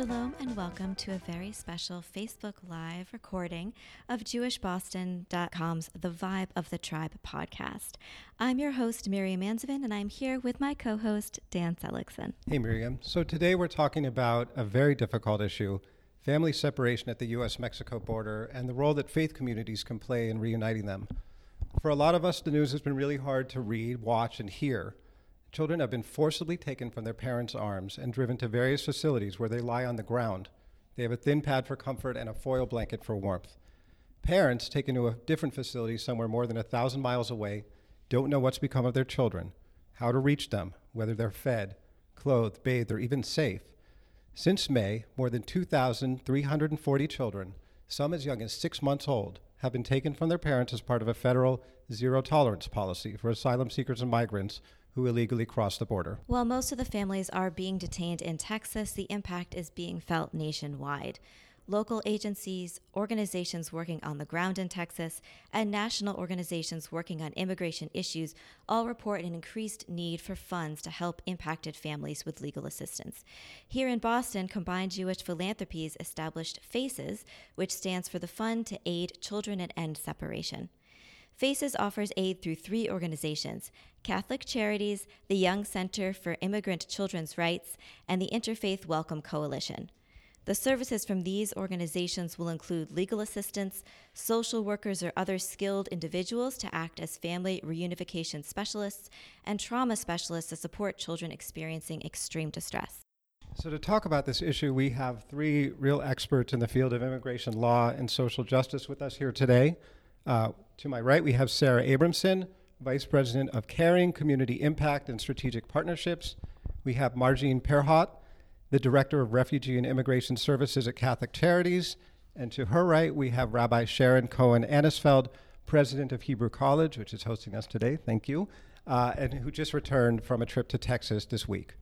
Shalom and welcome to a very special Facebook Live recording of JewishBoston.com's The Vibe of the Tribe podcast. I'm your host, Miriam Anzovin, and I'm here with my co host, Dan Seligson. Hey, Miriam. So today we're talking about a very difficult issue family separation at the U.S. Mexico border and the role that faith communities can play in reuniting them. For a lot of us, the news has been really hard to read, watch, and hear. Children have been forcibly taken from their parents' arms and driven to various facilities where they lie on the ground. They have a thin pad for comfort and a foil blanket for warmth. Parents taken to a different facility somewhere more than a thousand miles away don't know what's become of their children, how to reach them, whether they're fed, clothed, bathed, or even safe. Since May, more than 2,340 children, some as young as six months old, have been taken from their parents as part of a federal zero tolerance policy for asylum seekers and migrants who illegally crossed the border. While most of the families are being detained in Texas, the impact is being felt nationwide. Local agencies, organizations working on the ground in Texas, and national organizations working on immigration issues all report an increased need for funds to help impacted families with legal assistance. Here in Boston, Combined Jewish Philanthropies established FACES, which stands for the Fund to Aid Children and End Separation. FACES offers aid through three organizations Catholic Charities, the Young Center for Immigrant Children's Rights, and the Interfaith Welcome Coalition. The services from these organizations will include legal assistance, social workers or other skilled individuals to act as family reunification specialists, and trauma specialists to support children experiencing extreme distress. So, to talk about this issue, we have three real experts in the field of immigration law and social justice with us here today. Uh, to my right, we have Sarah Abramson, Vice President of Caring, Community Impact, and Strategic Partnerships. We have Marjean Perhot, the Director of Refugee and Immigration Services at Catholic Charities. And to her right, we have Rabbi Sharon Cohen Anisfeld, President of Hebrew College, which is hosting us today. Thank you. Uh, and who just returned from a trip to Texas this week.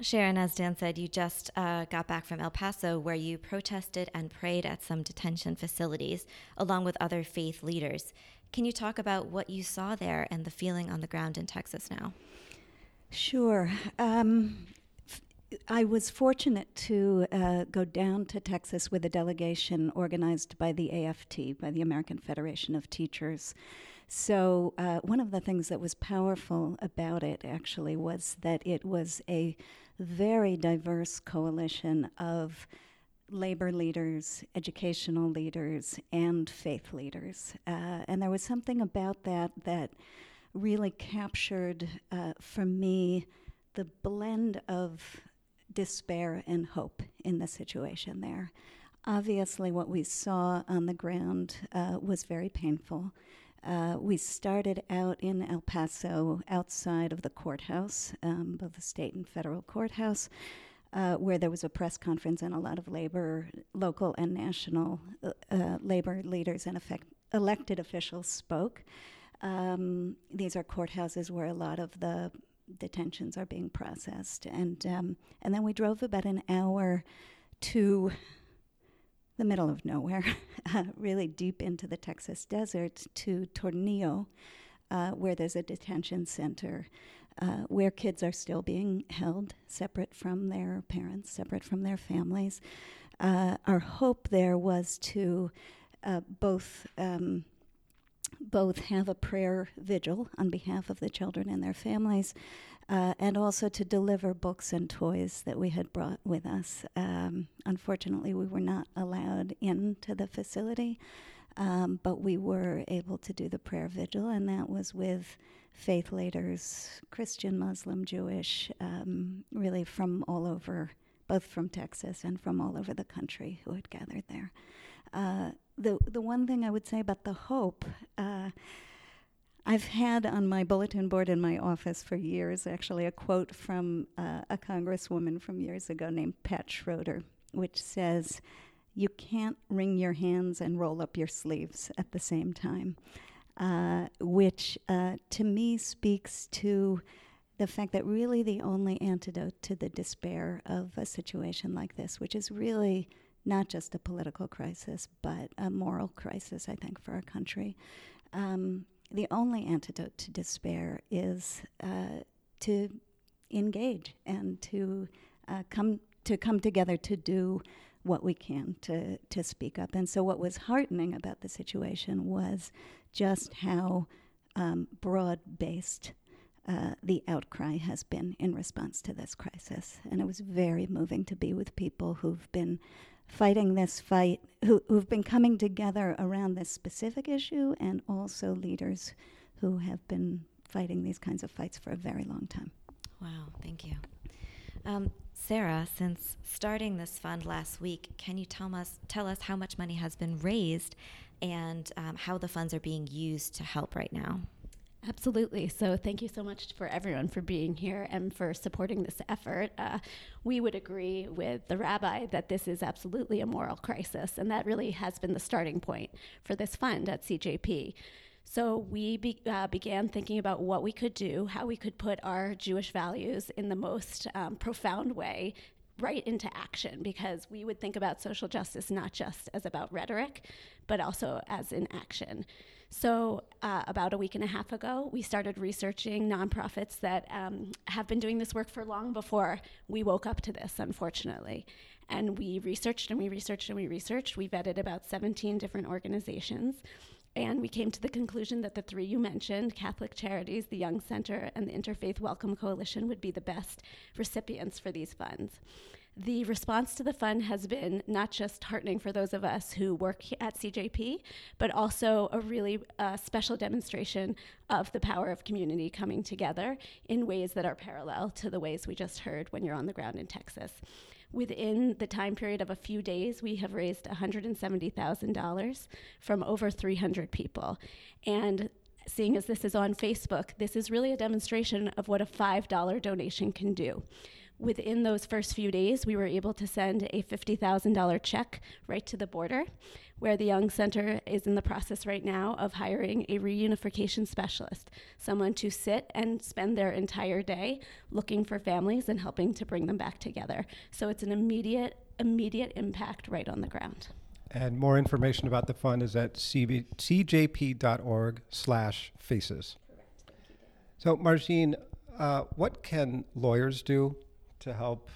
Sharon, as Dan said, you just uh, got back from El Paso where you protested and prayed at some detention facilities along with other faith leaders. Can you talk about what you saw there and the feeling on the ground in Texas now? Sure. Um, I was fortunate to uh, go down to Texas with a delegation organized by the AFT, by the American Federation of Teachers. So, uh, one of the things that was powerful about it actually was that it was a very diverse coalition of labor leaders, educational leaders, and faith leaders. Uh, and there was something about that that really captured, uh, for me, the blend of despair and hope in the situation there. Obviously, what we saw on the ground uh, was very painful. Uh, we started out in El Paso, outside of the courthouse, um, both the state and federal courthouse, uh, where there was a press conference and a lot of labor, local and national uh, uh labor leaders and effect, elected officials spoke. Um, these are courthouses where a lot of the detentions are being processed, and um, and then we drove about an hour to the middle of nowhere, uh, really deep into the Texas desert, to Tornillo, uh, where there's a detention center uh, where kids are still being held separate from their parents, separate from their families. Uh, our hope there was to uh, both. Um, both have a prayer vigil on behalf of the children and their families, uh, and also to deliver books and toys that we had brought with us. Um, unfortunately, we were not allowed into the facility, um, but we were able to do the prayer vigil, and that was with faith leaders, Christian, Muslim, Jewish, um, really from all over, both from Texas and from all over the country who had gathered there. Uh, the the one thing I would say about the hope. Uh, I've had on my bulletin board in my office for years actually a quote from uh, a congresswoman from years ago named Pat Schroeder, which says, You can't wring your hands and roll up your sleeves at the same time, uh, which uh, to me speaks to the fact that really the only antidote to the despair of a situation like this, which is really not just a political crisis, but a moral crisis, I think, for our country. Um, the only antidote to despair is uh, to engage and to uh, come to come together to do what we can to, to speak up. And so, what was heartening about the situation was just how um, broad based uh, the outcry has been in response to this crisis. And it was very moving to be with people who've been fighting this fight, who, who've been coming together around this specific issue, and also leaders who have been fighting these kinds of fights for a very long time. Wow, thank you. Um, Sarah, since starting this fund last week, can you tell us tell us how much money has been raised and um, how the funds are being used to help right now? Absolutely. So, thank you so much for everyone for being here and for supporting this effort. Uh, we would agree with the rabbi that this is absolutely a moral crisis, and that really has been the starting point for this fund at CJP. So we be, uh, began thinking about what we could do, how we could put our Jewish values in the most um, profound way right into action because we would think about social justice not just as about rhetoric, but also as in action. So, uh, about a week and a half ago, we started researching nonprofits that um, have been doing this work for long before we woke up to this, unfortunately. And we researched and we researched and we researched. We vetted about 17 different organizations. And we came to the conclusion that the three you mentioned Catholic Charities, the Young Center, and the Interfaith Welcome Coalition would be the best recipients for these funds. The response to the fund has been not just heartening for those of us who work at CJP, but also a really uh, special demonstration of the power of community coming together in ways that are parallel to the ways we just heard when you're on the ground in Texas. Within the time period of a few days, we have raised $170,000 from over 300 people. And seeing as this is on Facebook, this is really a demonstration of what a $5 donation can do. Within those first few days, we were able to send a $50,000 check right to the border, where the Young Center is in the process right now of hiring a reunification specialist, someone to sit and spend their entire day looking for families and helping to bring them back together. So it's an immediate, immediate impact right on the ground. And more information about the fund is at cb, cjp.org slash faces. So, Marjean, uh, what can lawyers do to help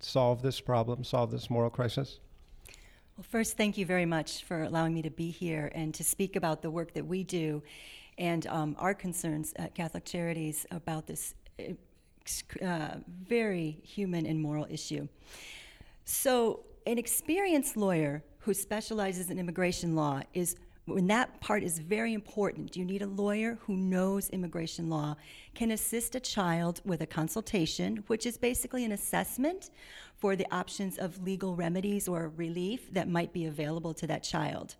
solve this problem, solve this moral crisis? Well, first, thank you very much for allowing me to be here and to speak about the work that we do and um, our concerns at Catholic Charities about this uh, very human and moral issue. So, an experienced lawyer who specializes in immigration law is when that part is very important. You need a lawyer who knows immigration law, can assist a child with a consultation, which is basically an assessment for the options of legal remedies or relief that might be available to that child.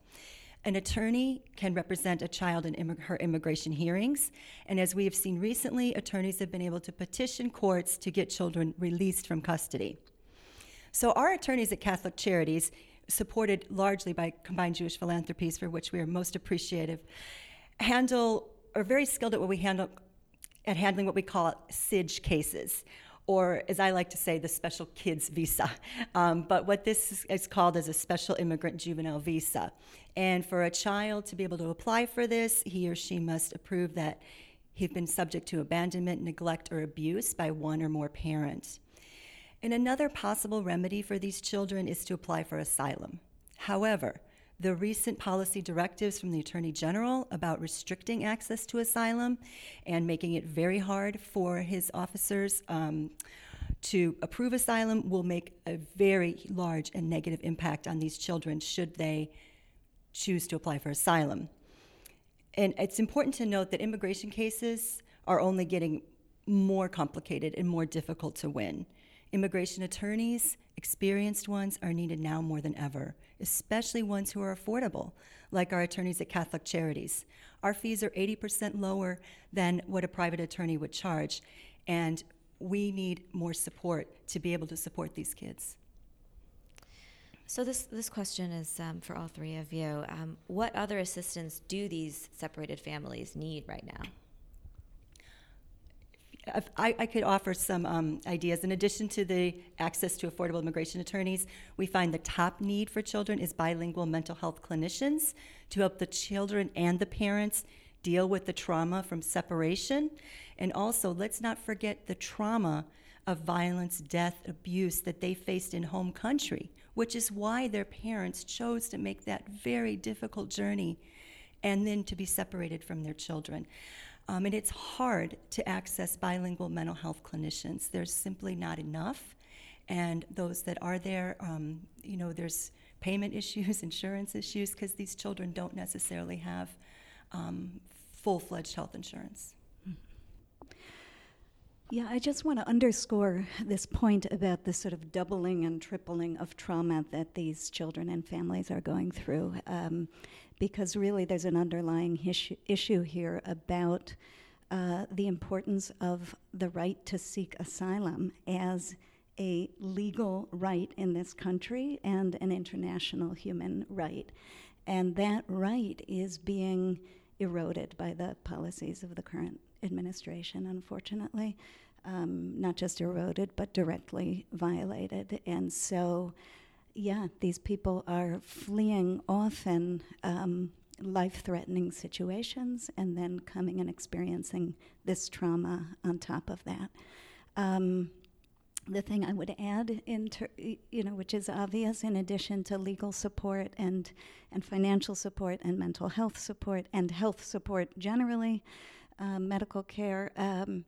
An attorney can represent a child in immig- her immigration hearings, and as we have seen recently, attorneys have been able to petition courts to get children released from custody. So, our attorneys at Catholic Charities supported largely by Combined Jewish Philanthropies, for which we are most appreciative, handle are very skilled at what we handle at handling what we call SIJ cases, or as I like to say, the special kids visa. Um, but what this is called is a special immigrant juvenile visa. And for a child to be able to apply for this, he or she must approve that he's been subject to abandonment, neglect, or abuse by one or more parents. And another possible remedy for these children is to apply for asylum. However, the recent policy directives from the Attorney General about restricting access to asylum and making it very hard for his officers um, to approve asylum will make a very large and negative impact on these children should they choose to apply for asylum. And it's important to note that immigration cases are only getting more complicated and more difficult to win. Immigration attorneys, experienced ones, are needed now more than ever, especially ones who are affordable, like our attorneys at Catholic Charities. Our fees are 80% lower than what a private attorney would charge, and we need more support to be able to support these kids. So this this question is um, for all three of you. Um, what other assistance do these separated families need right now? I, I, could offer some um, ideas. In addition to the access to affordable immigration attorneys, we find the top need for children is bilingual mental health clinicians to help the children and the parents deal with the trauma from separation. And also, let's not forget the trauma of violence, death, abuse that they faced in home country, which is why their parents chose to make that very difficult journey and then to be separated from their children. Um, and it's hard to access bilingual mental health clinicians. There's simply not enough. And those that are there, um, you know, there's payment issues, insurance issues, because these children don't necessarily have um, full fledged health insurance. Yeah, I just want to underscore this point about the sort of doubling and tripling of trauma that these children and families are going through, um, because really there's an underlying issue, issue here about uh, the importance of the right to seek asylum as a legal right in this country and an international human right. And that right is being eroded by the policies of the current administration, unfortunately. Um, not just eroded, but directly violated. And so, yeah, these people are fleeing often um, life threatening situations and then coming and experiencing this trauma on top of that. Um, the thing I would add, inter, you know, which is obvious, in addition to legal support and and financial support and mental health support and health support generally, um, medical care, um,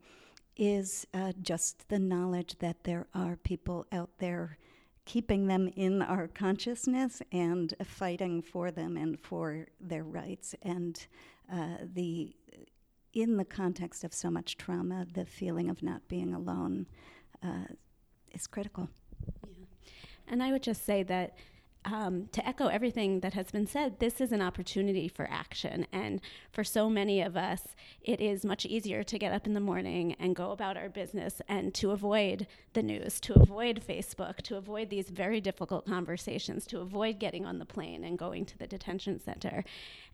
is uh, just the knowledge that there are people out there keeping them in our consciousness and fighting for them and for their rights and uh, the in the context of so much trauma the feeling of not being alone uh, is critical yeah. and i would just say that um, to echo everything that has been said, this is an opportunity for action. And for so many of us, it is much easier to get up in the morning and go about our business and to avoid the news, to avoid Facebook, to avoid these very difficult conversations, to avoid getting on the plane and going to the detention center.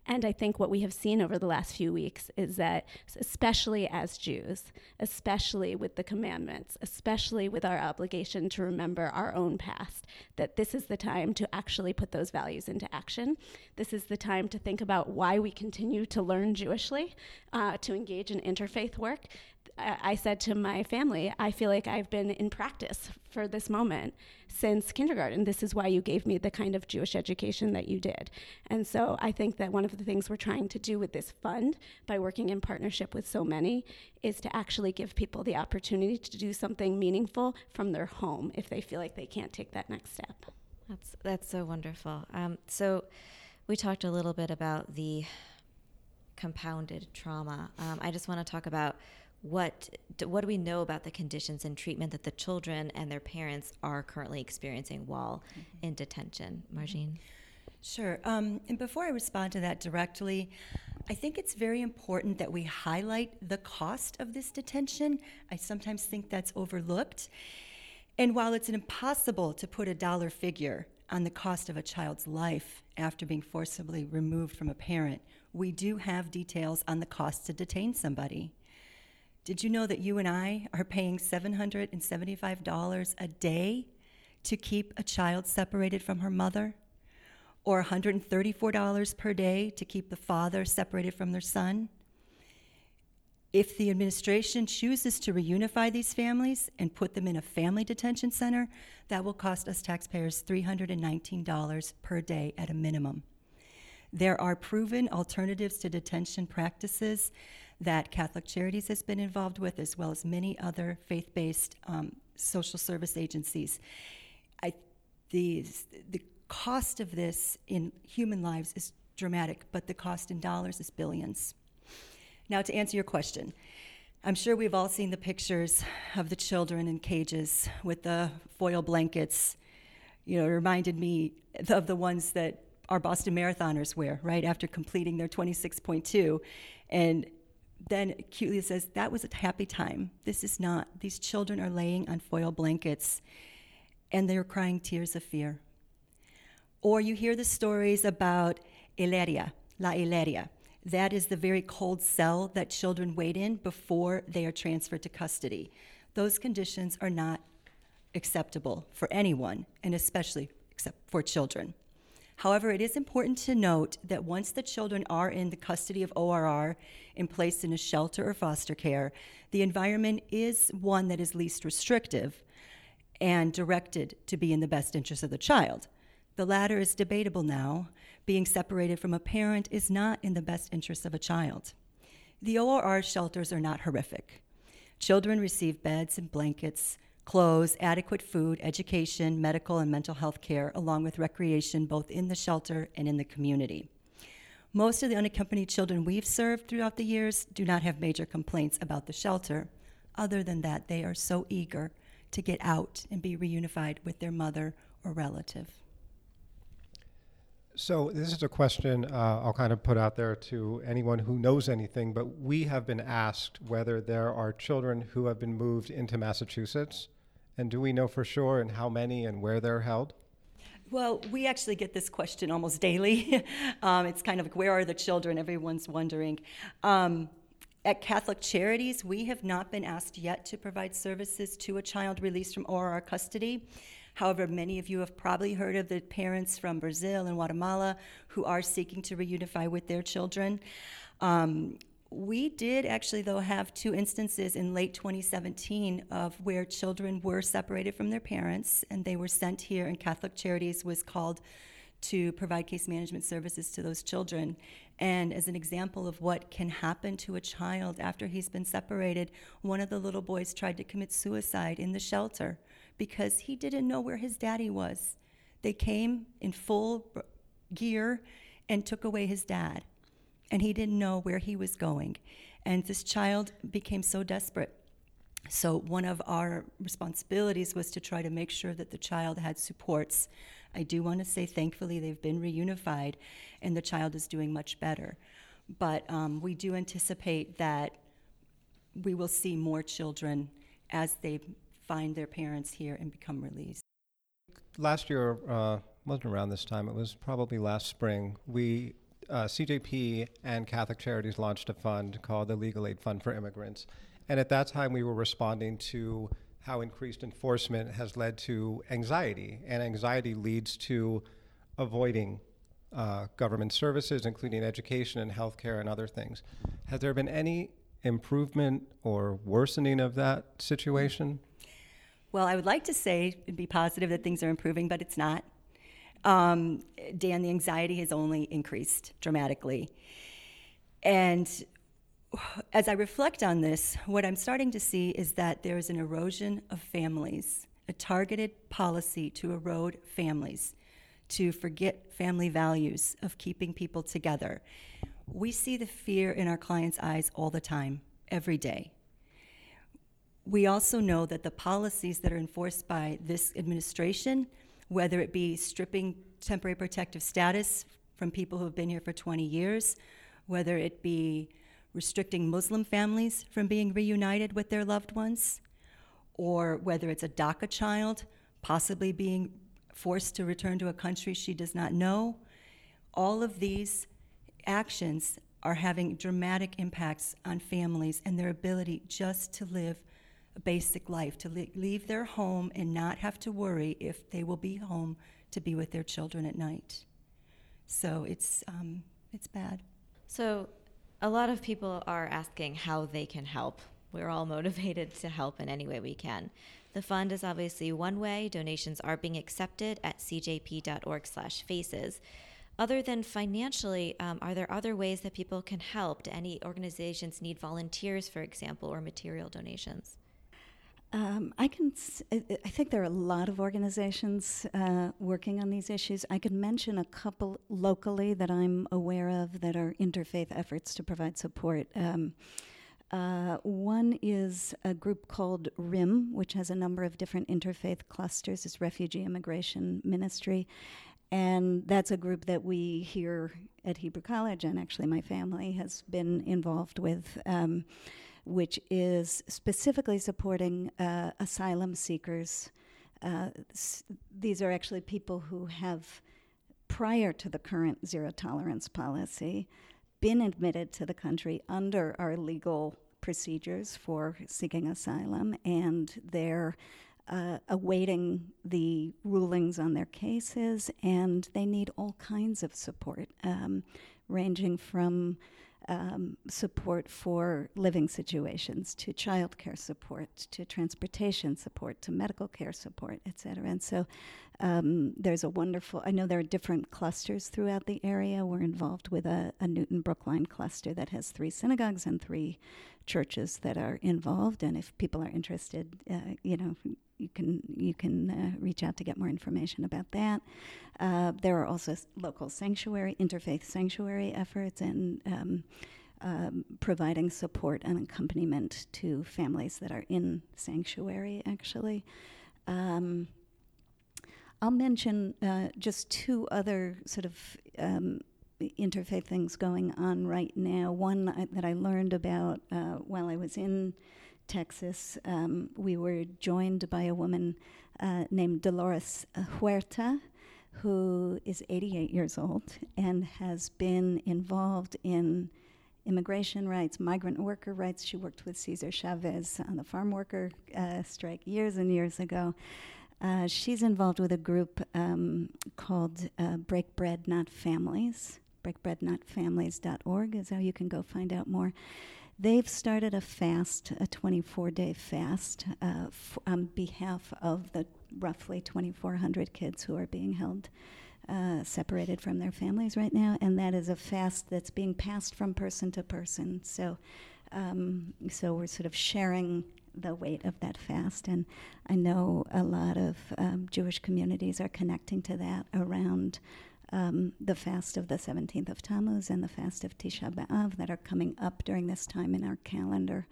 And I think what we have seen over the last few weeks is that, especially as Jews, especially with the commandments, especially with our obligation to remember our own past, that this is the time to actually put those values into action. This is the time to think about why we continue to learn Jewishly, uh, to engage in interfaith work, I said to my family, I feel like I've been in practice for this moment since kindergarten. This is why you gave me the kind of Jewish education that you did. And so I think that one of the things we're trying to do with this fund, by working in partnership with so many, is to actually give people the opportunity to do something meaningful from their home if they feel like they can't take that next step. That's that's so wonderful. Um, so we talked a little bit about the compounded trauma. Um, I just want to talk about what do, what do we know about the conditions and treatment that the children and their parents are currently experiencing while mm-hmm. in detention, Marjean? Sure. Um, and before I respond to that directly, I think it's very important that we highlight the cost of this detention. I sometimes think that's overlooked. And while it's impossible to put a dollar figure on the cost of a child's life after being forcibly removed from a parent, we do have details on the cost to detain somebody. Did you know that you and I are paying $775 a day to keep a child separated from her mother? Or $134 per day to keep the father separated from their son? If the administration chooses to reunify these families and put them in a family detention center, that will cost us taxpayers $319 per day at a minimum. There are proven alternatives to detention practices that Catholic Charities has been involved with, as well as many other faith based um, social service agencies. I, the, the cost of this in human lives is dramatic, but the cost in dollars is billions. Now, to answer your question, I'm sure we've all seen the pictures of the children in cages with the foil blankets. You know, it reminded me of the ones that our Boston marathoners wear, right, after completing their 26.2. And then cutely says, That was a happy time. This is not. These children are laying on foil blankets and they're crying tears of fear. Or you hear the stories about Hielera, La Hielera. That is the very cold cell that children wait in before they are transferred to custody. Those conditions are not acceptable for anyone, and especially except for children. However, it is important to note that once the children are in the custody of ORR and placed in a shelter or foster care, the environment is one that is least restrictive and directed to be in the best interest of the child. The latter is debatable now. Being separated from a parent is not in the best interest of a child. The ORR shelters are not horrific. Children receive beds and blankets, clothes, adequate food, education, medical and mental health care, along with recreation both in the shelter and in the community. Most of the unaccompanied children we've served throughout the years do not have major complaints about the shelter. Other than that, they are so eager to get out and be reunified with their mother or relative. So this is a question uh, I'll kind of put out there to anyone who knows anything, but we have been asked whether there are children who have been moved into Massachusetts, and do we know for sure and how many and where they're held? Well, we actually get this question almost daily. um, it's kind of like, where are the children? Everyone's wondering. Um, at Catholic Charities, we have not been asked yet to provide services to a child released from ORR custody. However, many of you have probably heard of the parents from Brazil and Guatemala who are seeking to reunify with their children. Um, we did actually, though, have two instances in late 2017 of where children were separated from their parents and they were sent here, and Catholic Charities was called to provide case management services to those children. And as an example of what can happen to a child after he's been separated, one of the little boys tried to commit suicide in the shelter because he didn't know where his daddy was. They came in full gear and took away his dad, and he didn't know where he was going. And this child became so desperate. So, one of our responsibilities was to try to make sure that the child had supports. I do want to say, thankfully, they've been reunified and the child is doing much better. But um, we do anticipate that we will see more children as they find their parents here and become released. Last year, uh, wasn't around this time, it was probably last spring, we, uh, CJP and Catholic Charities launched a fund called the Legal Aid Fund for Immigrants. And at that time, we were responding to how increased enforcement has led to anxiety, and anxiety leads to avoiding uh, government services, including education and healthcare and other things. Has there been any improvement or worsening of that situation? Well, I would like to say and be positive that things are improving, but it's not. Um, Dan, the anxiety has only increased dramatically. And as I reflect on this, what I'm starting to see is that there is an erosion of families, a targeted policy to erode families, to forget family values of keeping people together. We see the fear in our clients' eyes all the time, every day. We also know that the policies that are enforced by this administration, whether it be stripping temporary protective status from people who have been here for 20 years, whether it be restricting Muslim families from being reunited with their loved ones, or whether it's a DACA child possibly being forced to return to a country she does not know, all of these actions are having dramatic impacts on families and their ability just to live basic life, to leave their home and not have to worry if they will be home to be with their children at night. So it's, um, it's bad. So a lot of people are asking how they can help. We're all motivated to help in any way we can. The fund is obviously one way. Donations are being accepted at cjp.org/faces. Other than financially, um, are there other ways that people can help? Do any organizations need volunteers, for example, or material donations? Um, I can. I think there are a lot of organizations uh, working on these issues. I could mention a couple locally that I'm aware of that are interfaith efforts to provide support. Um, uh, one is a group called RIM, which has a number of different interfaith clusters. It's Refugee Immigration Ministry, and that's a group that we here at Hebrew College, and actually my family has been involved with. Um, which is specifically supporting uh, asylum seekers. Uh, s- these are actually people who have, prior to the current zero tolerance policy, been admitted to the country under our legal procedures for seeking asylum, and their uh, awaiting the rulings on their cases, and they need all kinds of support, um, ranging from um, support for living situations, to childcare support, to transportation support, to medical care support, et cetera. And so um, there's a wonderful, I know there are different clusters throughout the area. We're involved with a, a Newton Brookline cluster that has three synagogues and three churches that are involved. And if people are interested, uh, you know, you can you can uh, reach out to get more information about that. Uh, there are also local sanctuary, interfaith sanctuary efforts, and um, um, providing support and accompaniment to families that are in sanctuary. Actually, um, I'll mention uh, just two other sort of um, interfaith things going on right now. One I, that I learned about uh, while I was in Texas. Um, we were joined by a woman uh, named Dolores Huerta, who is 88 years old and has been involved in immigration rights, migrant worker rights. She worked with Cesar Chavez on the farm worker uh, strike years and years ago. Uh, she's involved with a group um, called uh, Break Bread Not Families. BreakBreadNotFamilies.org is how you can go find out more. They've started a fast, a 24 day fast, uh, f- on behalf of the roughly 2,400 kids who are being held uh, separated from their families right now. And that is a fast that's being passed from person to person. So, um, so we're sort of sharing the weight of that fast. And I know a lot of um, Jewish communities are connecting to that around um, the fast of the 17th of Tammuz and the fast of Tisha B'Av that are coming up during this time in our calendar.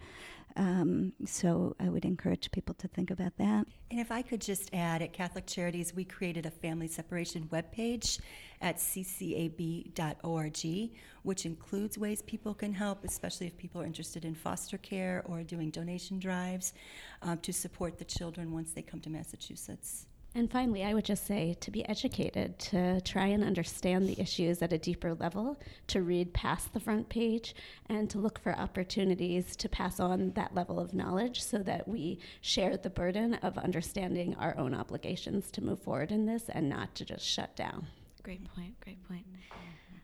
Um, so I would encourage people to think about that. And if I could just add, at Catholic Charities, we created a family separation webpage at ccab.org, which includes ways people can help, especially if people are interested in foster care or doing donation drives uh, to support the children once they come to Massachusetts. And finally, I would just say to be educated, to try and understand the issues at a deeper level, to read past the front page, and to look for opportunities to pass on that level of knowledge so that we share the burden of understanding our own obligations to move forward in this and not to just shut down. Great point, great point.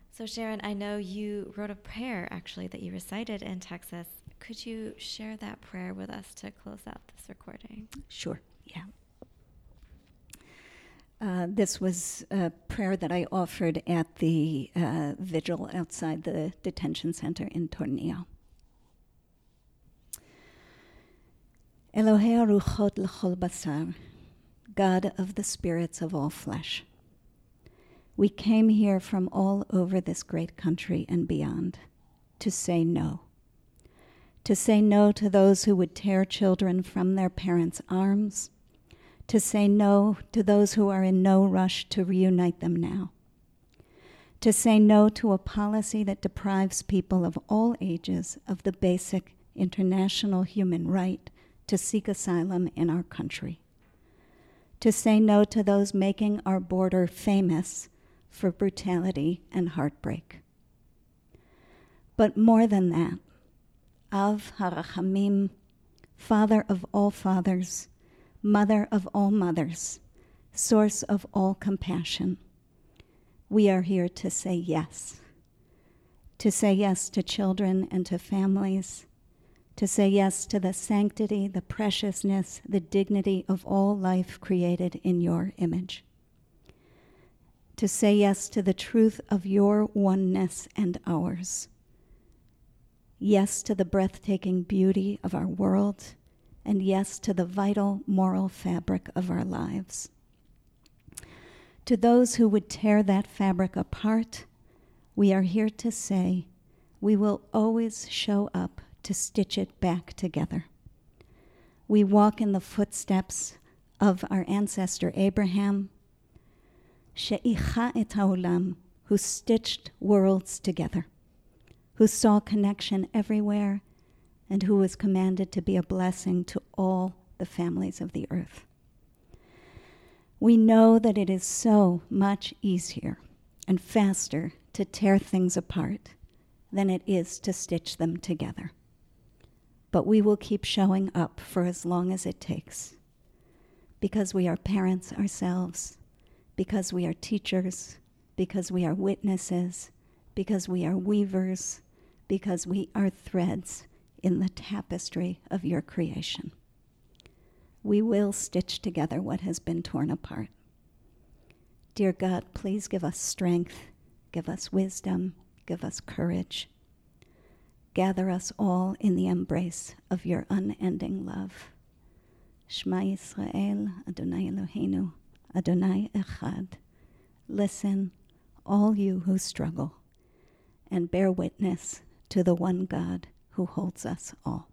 So, Sharon, I know you wrote a prayer actually that you recited in Texas. Could you share that prayer with us to close out this recording? Sure, yeah. Uh, this was a prayer that I offered at the uh, vigil outside the detention center in Tornillo. Elohei Ruchot L'chol Basar, God of the spirits of all flesh. We came here from all over this great country and beyond to say no. To say no to those who would tear children from their parents' arms to say no to those who are in no rush to reunite them now, to say no to a policy that deprives people of all ages of the basic international human right to seek asylum in our country, to say no to those making our border famous for brutality and heartbreak. But more than that, Av Harachamim, Father of all fathers, Mother of all mothers, source of all compassion, we are here to say yes. To say yes to children and to families, to say yes to the sanctity, the preciousness, the dignity of all life created in your image. To say yes to the truth of your oneness and ours. Yes to the breathtaking beauty of our world and yes to the vital moral fabric of our lives. To those who would tear that fabric apart, we are here to say we will always show up to stitch it back together. We walk in the footsteps of our ancestor Abraham, She'icha et haolam, who stitched worlds together, who saw connection everywhere and who was commanded to be a blessing to all the families of the earth. We know that it is so much easier and faster to tear things apart than it is to stitch them together. But we will keep showing up for as long as it takes because we are parents ourselves, because we are teachers, because we are witnesses, because we are weavers, because we are threads in the tapestry of your creation. We will stitch together what has been torn apart. Dear God, please give us strength, give us wisdom, give us courage. Gather us all in the embrace of your unending love. Shema Yisrael, Adonai Eloheinu, Adonai Echad. Listen, all you who struggle, and bear witness to the one God who holds us all.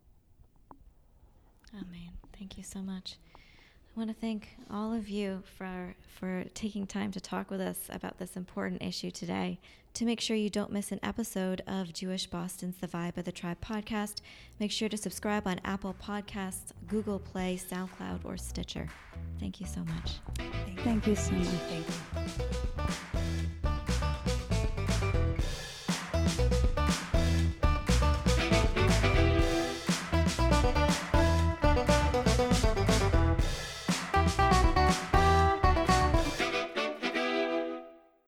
Amen. Thank you so much. I want to thank all of you for for taking time to talk with us about this important issue today. To make sure you don't miss an episode of Jewish Boston's The Vibe of the Tribe podcast, make sure to subscribe on Apple Podcasts, Google Play, SoundCloud, or Stitcher. Thank you so much. Thank you so much. Thank you.